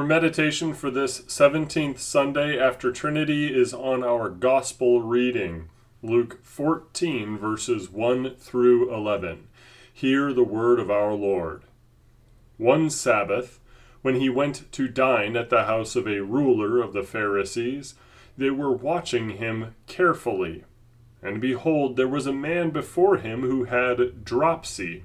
Our meditation for this 17th Sunday after Trinity is on our Gospel reading, Luke 14, verses 1 through 11. Hear the word of our Lord. One Sabbath, when he went to dine at the house of a ruler of the Pharisees, they were watching him carefully. And behold, there was a man before him who had dropsy.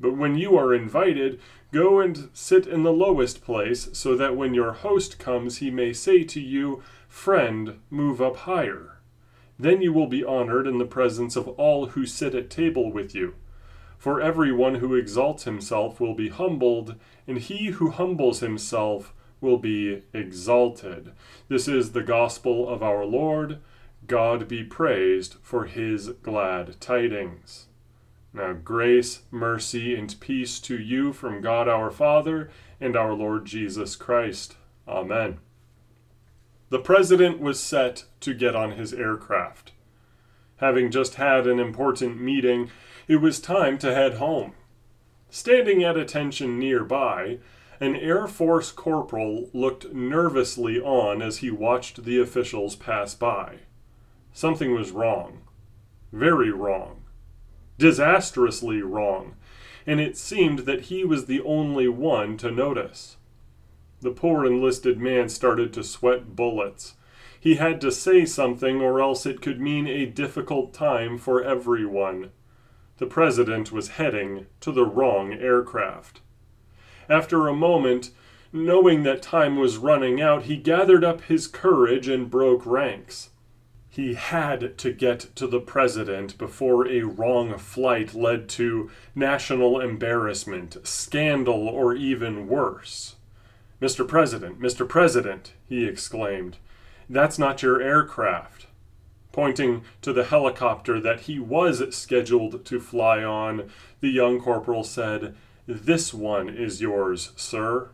But when you are invited, go and sit in the lowest place, so that when your host comes, he may say to you, Friend, move up higher. Then you will be honored in the presence of all who sit at table with you. For everyone who exalts himself will be humbled, and he who humbles himself will be exalted. This is the gospel of our Lord. God be praised for his glad tidings. Now, grace, mercy, and peace to you from God our Father and our Lord Jesus Christ. Amen. The president was set to get on his aircraft. Having just had an important meeting, it was time to head home. Standing at attention nearby, an Air Force corporal looked nervously on as he watched the officials pass by. Something was wrong. Very wrong disastrously wrong, and it seemed that he was the only one to notice. The poor enlisted man started to sweat bullets. He had to say something, or else it could mean a difficult time for everyone. The president was heading to the wrong aircraft. After a moment, knowing that time was running out, he gathered up his courage and broke ranks. He had to get to the president before a wrong flight led to national embarrassment, scandal, or even worse. Mr. President, Mr. President, he exclaimed, that's not your aircraft. Pointing to the helicopter that he was scheduled to fly on, the young corporal said, This one is yours, sir.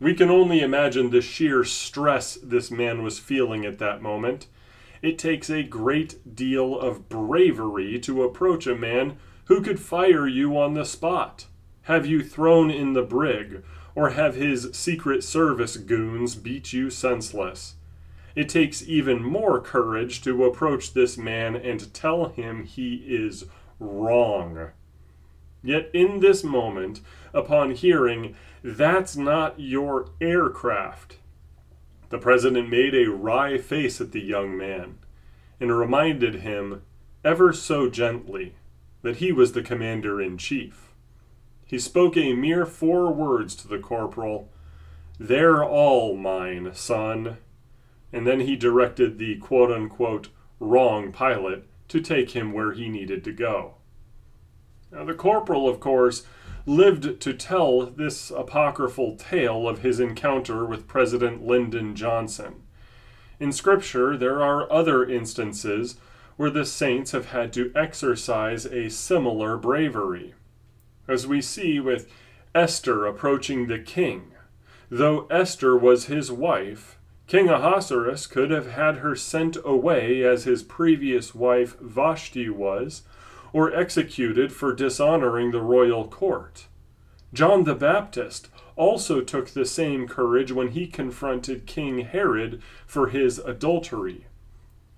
We can only imagine the sheer stress this man was feeling at that moment. It takes a great deal of bravery to approach a man who could fire you on the spot, have you thrown in the brig, or have his Secret Service goons beat you senseless. It takes even more courage to approach this man and tell him he is wrong. Yet in this moment, upon hearing, that's not your aircraft, the president made a wry face at the young man and reminded him, ever so gently, that he was the commander in chief. He spoke a mere four words to the corporal They're all mine, son. And then he directed the quote unquote wrong pilot to take him where he needed to go. Now, the corporal, of course, lived to tell this apocryphal tale of his encounter with President Lyndon Johnson. In Scripture, there are other instances where the saints have had to exercise a similar bravery. As we see with Esther approaching the king, though Esther was his wife, King Ahasuerus could have had her sent away as his previous wife Vashti was, or executed for dishonoring the royal court. John the Baptist also took the same courage when he confronted King Herod for his adultery.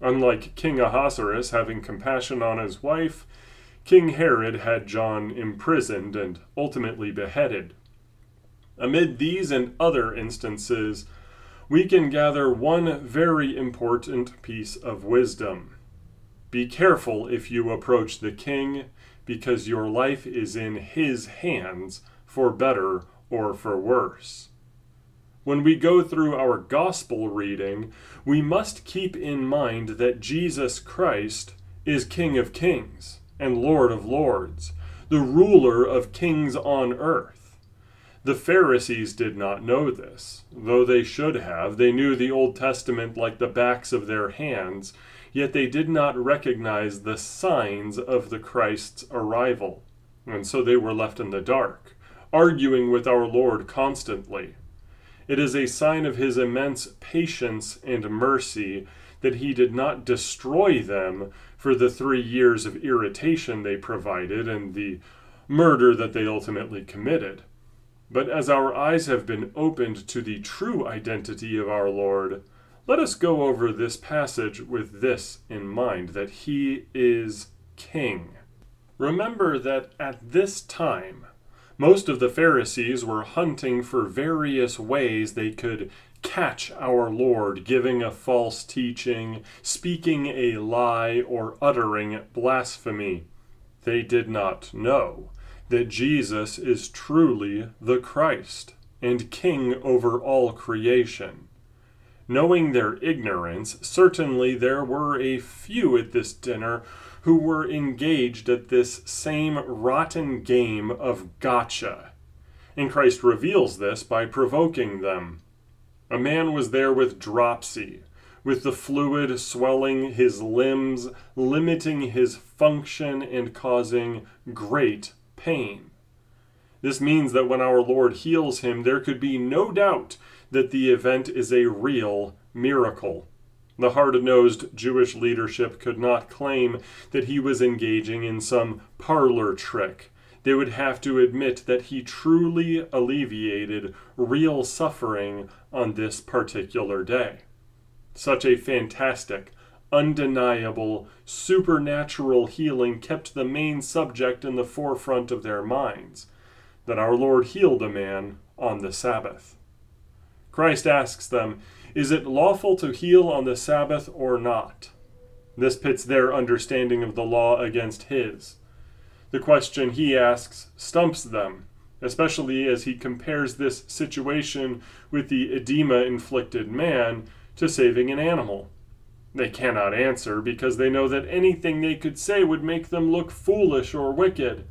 Unlike King Ahasuerus having compassion on his wife, King Herod had John imprisoned and ultimately beheaded. Amid these and other instances, we can gather one very important piece of wisdom. Be careful if you approach the king, because your life is in his hands, for better or for worse. When we go through our gospel reading, we must keep in mind that Jesus Christ is King of kings and Lord of lords, the ruler of kings on earth. The Pharisees did not know this, though they should have. They knew the Old Testament like the backs of their hands, yet they did not recognize the signs of the Christ's arrival, and so they were left in the dark, arguing with our Lord constantly. It is a sign of his immense patience and mercy that he did not destroy them for the three years of irritation they provided and the murder that they ultimately committed. But as our eyes have been opened to the true identity of our Lord, let us go over this passage with this in mind that he is king. Remember that at this time, most of the Pharisees were hunting for various ways they could catch our Lord giving a false teaching, speaking a lie, or uttering blasphemy. They did not know that Jesus is truly the Christ and King over all creation. Knowing their ignorance, certainly there were a few at this dinner who were engaged at this same rotten game of gotcha. And Christ reveals this by provoking them. A man was there with dropsy, with the fluid swelling his limbs, limiting his function and causing great pain. This means that when our Lord heals him, there could be no doubt that the event is a real miracle. The hard nosed Jewish leadership could not claim that he was engaging in some parlor trick. They would have to admit that he truly alleviated real suffering on this particular day. Such a fantastic, undeniable, supernatural healing kept the main subject in the forefront of their minds that our Lord healed a man on the Sabbath. Christ asks them, Is it lawful to heal on the Sabbath or not? This pits their understanding of the law against his. The question he asks stumps them, especially as he compares this situation with the edema inflicted man to saving an animal. They cannot answer because they know that anything they could say would make them look foolish or wicked.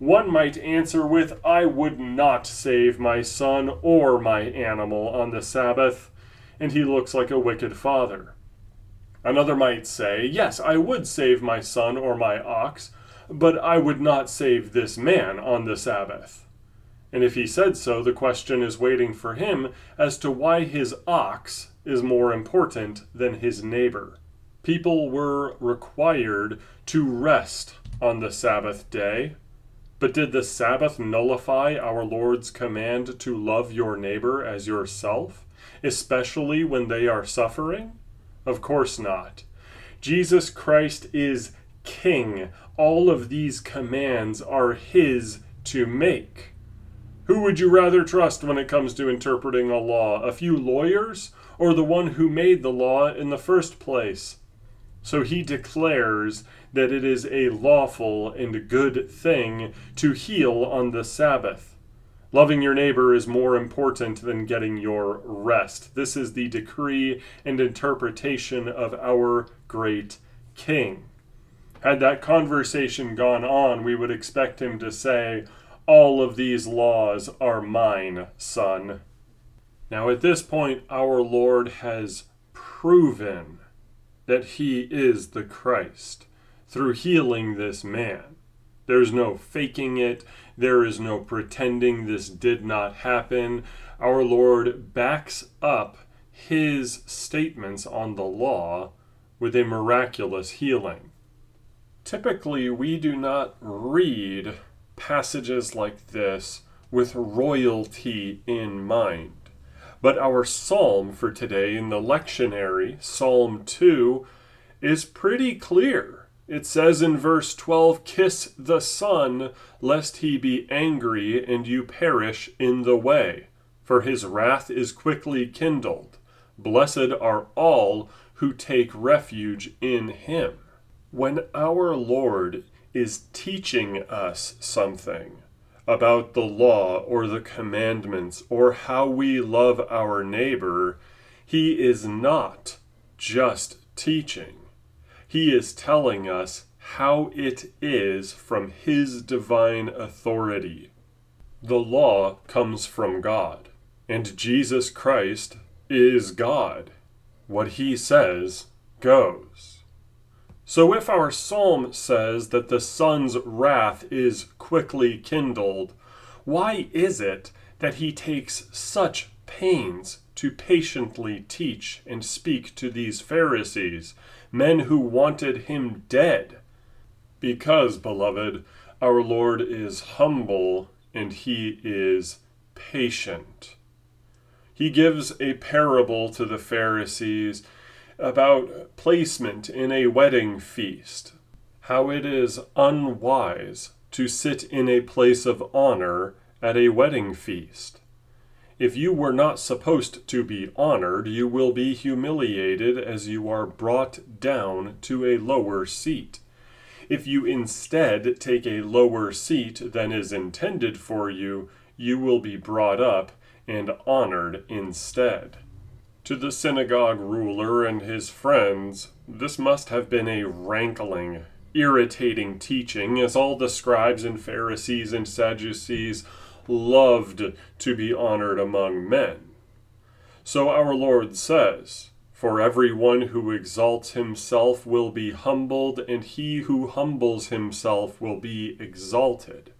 One might answer with, I would not save my son or my animal on the Sabbath, and he looks like a wicked father. Another might say, Yes, I would save my son or my ox, but I would not save this man on the Sabbath. And if he said so, the question is waiting for him as to why his ox is more important than his neighbor. People were required to rest on the Sabbath day. But did the Sabbath nullify our Lord's command to love your neighbor as yourself, especially when they are suffering? Of course not. Jesus Christ is King. All of these commands are His to make. Who would you rather trust when it comes to interpreting a law? A few lawyers or the one who made the law in the first place. So he declares that it is a lawful and good thing to heal on the Sabbath. Loving your neighbor is more important than getting your rest. This is the decree and interpretation of our great King. Had that conversation gone on, we would expect him to say, All of these laws are mine, son. Now, at this point, our Lord has proven that he is the Christ through healing this man. There's no faking it, there is no pretending this did not happen. Our Lord backs up his statements on the law with a miraculous healing. Typically, we do not read passages like this with royalty in mind. But our psalm for today in the lectionary, Psalm 2, is pretty clear. It says in verse 12, Kiss the Son, lest he be angry and you perish in the way, for his wrath is quickly kindled. Blessed are all who take refuge in him. When our Lord is teaching us something about the law or the commandments or how we love our neighbor, he is not just teaching. He is telling us how it is from His divine authority. The law comes from God, and Jesus Christ is God. What He says goes. So if our psalm says that the Son's wrath is quickly kindled, why is it that He takes such pains to patiently teach and speak to these Pharisees men who wanted him dead. Because, beloved, our Lord is humble and he is patient. He gives a parable to the Pharisees about placement in a wedding feast, how it is unwise to sit in a place of honor at a wedding feast. If you were not supposed to be honored, you will be humiliated as you are brought down to a lower seat. If you instead take a lower seat than is intended for you, you will be brought up and honored instead. To the synagogue ruler and his friends, this must have been a rankling, irritating teaching, as all the scribes and Pharisees and Sadducees loved to be honored among men. So our Lord says, For everyone who exalts himself will be humbled, and he who humbles himself will be exalted.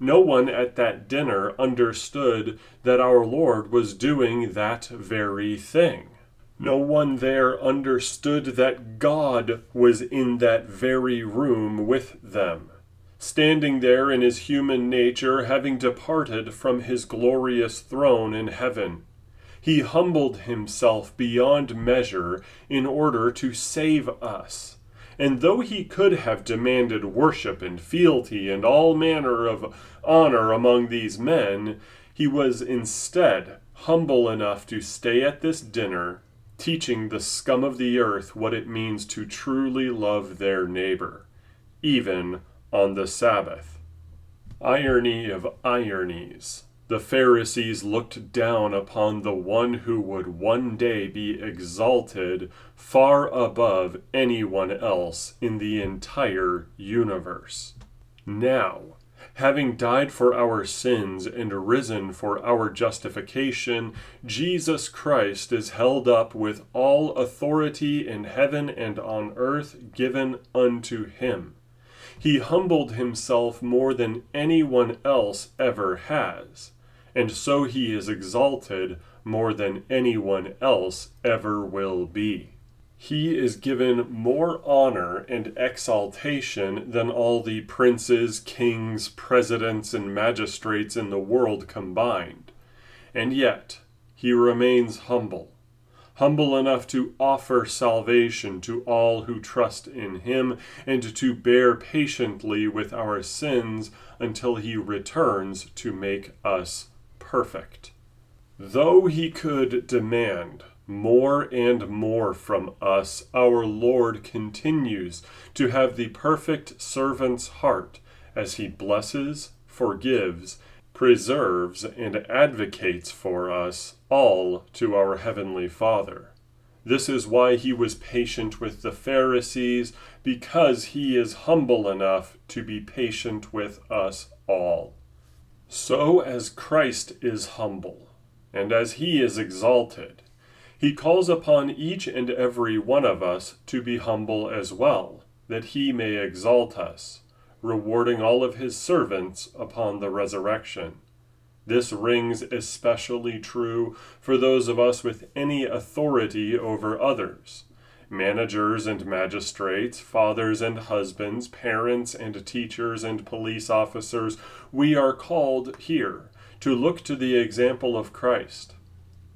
No one at that dinner understood that our Lord was doing that very thing. No one there understood that God was in that very room with them standing there in his human nature, having departed from his glorious throne in heaven. He humbled himself beyond measure in order to save us. And though he could have demanded worship and fealty and all manner of honor among these men, he was instead humble enough to stay at this dinner, teaching the scum of the earth what it means to truly love their neighbor, even on the Sabbath. Irony of ironies. The Pharisees looked down upon the one who would one day be exalted far above anyone else in the entire universe. Now, having died for our sins and risen for our justification, Jesus Christ is held up with all authority in heaven and on earth given unto him. He humbled himself more than anyone else ever has, and so he is exalted more than anyone else ever will be. He is given more honor and exaltation than all the princes, kings, presidents, and magistrates in the world combined. And yet, he remains humble humble enough to offer salvation to all who trust in him, and to bear patiently with our sins until he returns to make us perfect. Though he could demand more and more from us, our Lord continues to have the perfect servant's heart as he blesses, forgives, preserves, and advocates for us all to our Heavenly Father. This is why he was patient with the Pharisees, because he is humble enough to be patient with us all. So, as Christ is humble, and as he is exalted, he calls upon each and every one of us to be humble as well, that he may exalt us rewarding all of his servants upon the resurrection. This rings especially true for those of us with any authority over others managers and magistrates, fathers and husbands, parents and teachers and police officers. We are called here to look to the example of Christ.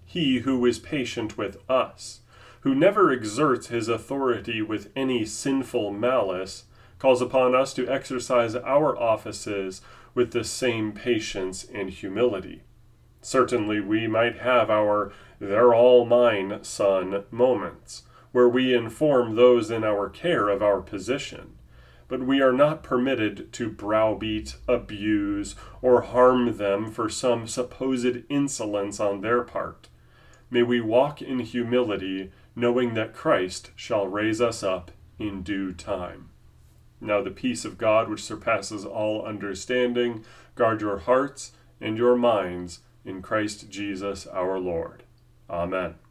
He who is patient with us who never exerts his authority with any sinful malice, calls upon us to exercise our offices with the same patience and humility. Certainly, we might have our they're all mine, son moments, where we inform those in our care of our position. But we are not permitted to browbeat, abuse, or harm them for some supposed insolence on their part. May we walk in humility, knowing that Christ shall raise us up in due time. Now the peace of God, which surpasses all understanding, guard your hearts and your minds in Christ Jesus our Lord. Amen.